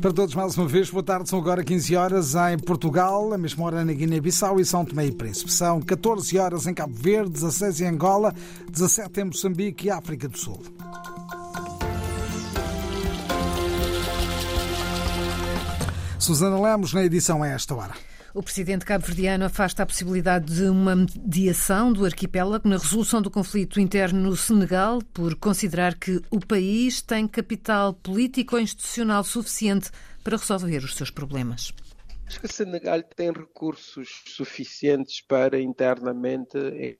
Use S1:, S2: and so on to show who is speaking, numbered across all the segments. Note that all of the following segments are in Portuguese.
S1: Para todos, mais uma vez, boa tarde. São agora 15 horas em Portugal, a mesma hora na Guiné-Bissau e São Tomé e Príncipe. São 14 horas em Cabo Verde, 16 em Angola, 17 em Moçambique e África do Sul. Susana Lemos na edição a esta hora.
S2: O presidente cabo-verdiano afasta a possibilidade de uma mediação do arquipélago na resolução do conflito interno no Senegal, por considerar que o país tem capital político ou institucional suficiente para resolver os seus problemas.
S3: Acho que o Senegal tem recursos suficientes para internamente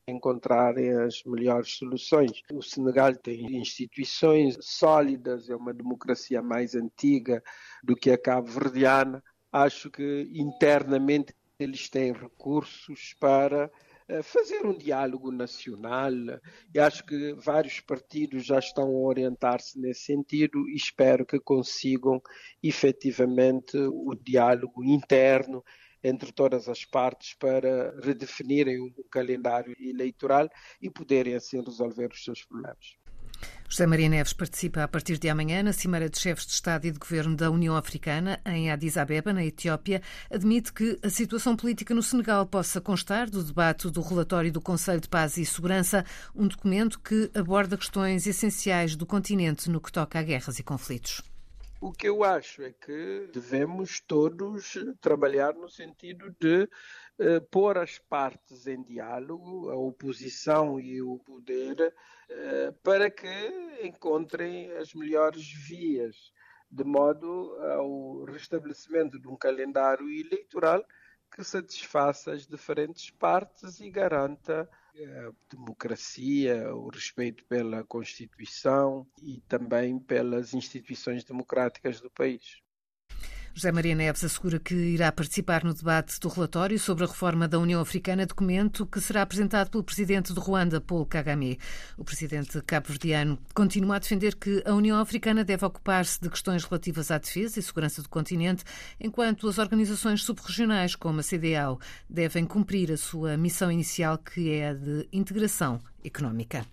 S3: encontrarem as melhores soluções. O Senegal tem instituições sólidas, é uma democracia mais antiga do que a cabo-verdiana acho que internamente eles têm recursos para eh, fazer um diálogo nacional e acho que vários partidos já estão a orientar-se nesse sentido e espero que consigam efetivamente o diálogo interno entre todas as partes para redefinirem um calendário eleitoral e poderem assim resolver os seus problemas.
S2: José Maria Neves participa a partir de amanhã na Cimeira de Chefes de Estado e de Governo da União Africana, em Addis Abeba, na Etiópia. Admite que a situação política no Senegal possa constar do debate do relatório do Conselho de Paz e Segurança, um documento que aborda questões essenciais do continente no que toca a guerras e conflitos.
S3: O que eu acho é que devemos todos trabalhar no sentido de eh, pôr as partes em diálogo, a oposição e o poder, eh, para que encontrem as melhores vias, de modo ao restabelecimento de um calendário eleitoral que satisfaça as diferentes partes e garanta a democracia, o respeito pela Constituição e também pelas instituições democráticas do país.
S2: José Maria Neves assegura que irá participar no debate do relatório sobre a reforma da União Africana, documento que será apresentado pelo presidente de Ruanda, Paul Kagame. O presidente cabo-verdiano continua a defender que a União Africana deve ocupar-se de questões relativas à defesa e segurança do continente, enquanto as organizações subregionais, como a CDAO, devem cumprir a sua missão inicial, que é a de integração económica.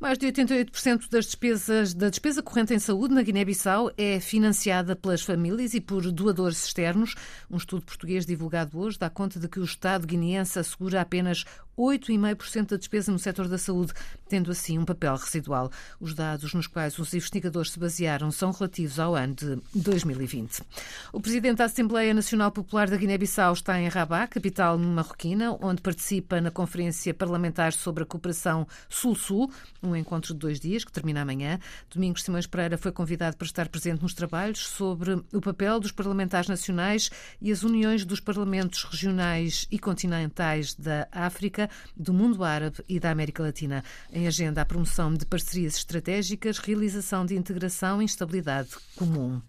S2: Mais de 88% das despesas da despesa corrente em saúde na Guiné-Bissau é financiada pelas famílias e por doadores externos. Um estudo português divulgado hoje dá conta de que o Estado guineense assegura apenas 8,5% da despesa no setor da saúde, tendo assim um papel residual. Os dados nos quais os investigadores se basearam são relativos ao ano de 2020. O presidente da Assembleia Nacional Popular da Guiné-Bissau está em Rabat, capital marroquina, onde participa na Conferência Parlamentar sobre a Cooperação Sul-Sul, um encontro de dois dias que termina amanhã. Domingos Simões Pereira foi convidado para estar presente nos trabalhos sobre o papel dos parlamentares nacionais e as uniões dos parlamentos regionais e continentais da África África, do mundo árabe e da América Latina. Em agenda, a promoção de parcerias estratégicas, realização de integração e estabilidade comum.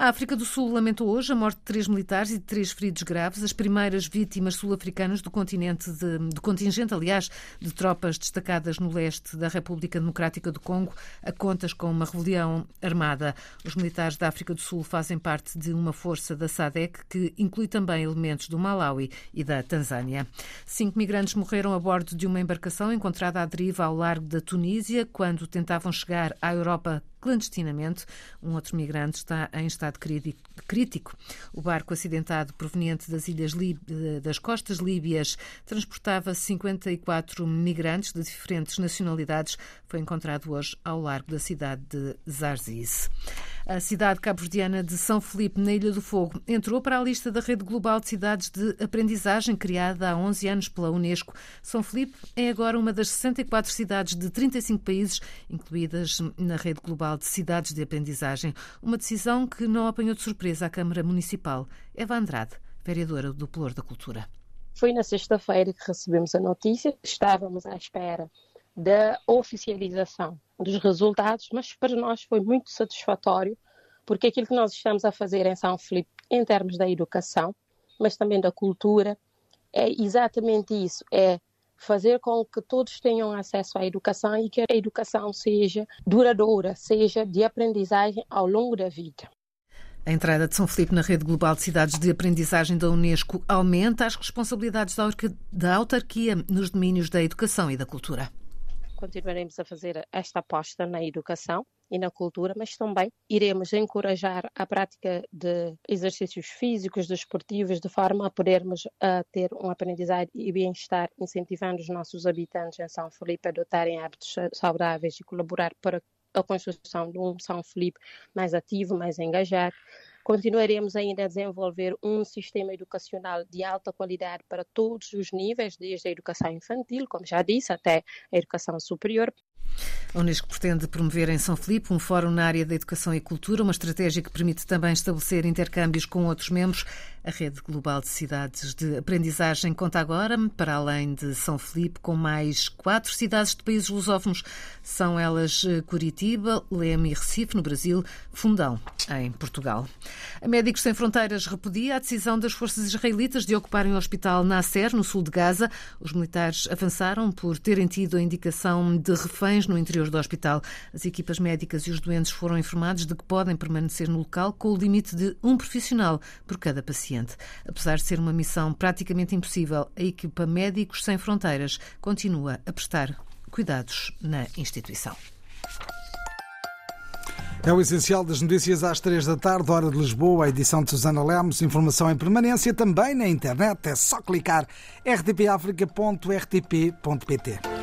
S2: A África do Sul lamentou hoje a morte de três militares e de três feridos graves, as primeiras vítimas sul-africanas do continente, de, contingente, aliás, de tropas destacadas no leste da República Democrática do Congo, a contas com uma rebelião armada. Os militares da África do Sul fazem parte de uma força da SADEC que inclui também elementos do Malawi e da Tanzânia. Cinco migrantes morreram a bordo de uma embarcação encontrada à deriva ao largo da Tunísia quando tentavam chegar à Europa clandestinamente. Um outro migrante está em estado crítico. O barco acidentado proveniente das ilhas das costas líbias transportava 54 migrantes de diferentes nacionalidades. Foi encontrado hoje ao largo da cidade de Zarzis. A cidade cabo-verdiana de São Felipe, na Ilha do Fogo, entrou para a lista da Rede Global de Cidades de Aprendizagem, criada há 11 anos pela Unesco. São Felipe é agora uma das 64 cidades de 35 países incluídas na Rede Global de Cidades de Aprendizagem. Uma decisão que não apanhou de surpresa a Câmara Municipal. Eva Andrade, vereadora do Pelour da Cultura.
S4: Foi na sexta-feira que recebemos a notícia. Estávamos à espera da oficialização dos resultados, mas para nós foi muito satisfatório, porque aquilo que nós estamos a fazer em São Felipe, em termos da educação, mas também da cultura, é exatamente isso: é fazer com que todos tenham acesso à educação e que a educação seja duradoura, seja de aprendizagem ao longo da vida.
S2: A entrada de São Filipe na rede global de cidades de aprendizagem da Unesco aumenta as responsabilidades da autarquia nos domínios da educação e da cultura
S4: continuaremos a fazer esta aposta na educação e na cultura, mas também iremos encorajar a prática de exercícios físicos, desportivos, de forma a podermos uh, ter um aprendizado e bem-estar, incentivando os nossos habitantes em São Felipe a adotarem hábitos saudáveis e colaborar para a construção de um São Felipe mais ativo, mais engajado. Continuaremos ainda a desenvolver um sistema educacional de alta qualidade para todos os níveis, desde a educação infantil, como já disse, até a educação superior,
S2: a Unesco pretende promover em São Filipe um fórum na área da educação e cultura, uma estratégia que permite também estabelecer intercâmbios com outros membros. A rede global de cidades de aprendizagem conta agora, para além de São Filipe, com mais quatro cidades de países lusófonos. São elas eh, Curitiba, Leme e Recife, no Brasil, Fundão, em Portugal. A Médicos Sem Fronteiras repudia a decisão das forças israelitas de ocuparem o hospital Nasser, no sul de Gaza. Os militares avançaram por terem tido a indicação de no interior do hospital. As equipas médicas e os doentes foram informados de que podem permanecer no local com o limite de um profissional por cada paciente. Apesar de ser uma missão praticamente impossível, a equipa Médicos Sem Fronteiras continua a prestar cuidados na instituição.
S1: É o essencial das notícias às três da tarde, hora de Lisboa, a edição de Susana Lemos. Informação em permanência também na internet. É só clicar rtpafrica.rtp.pt.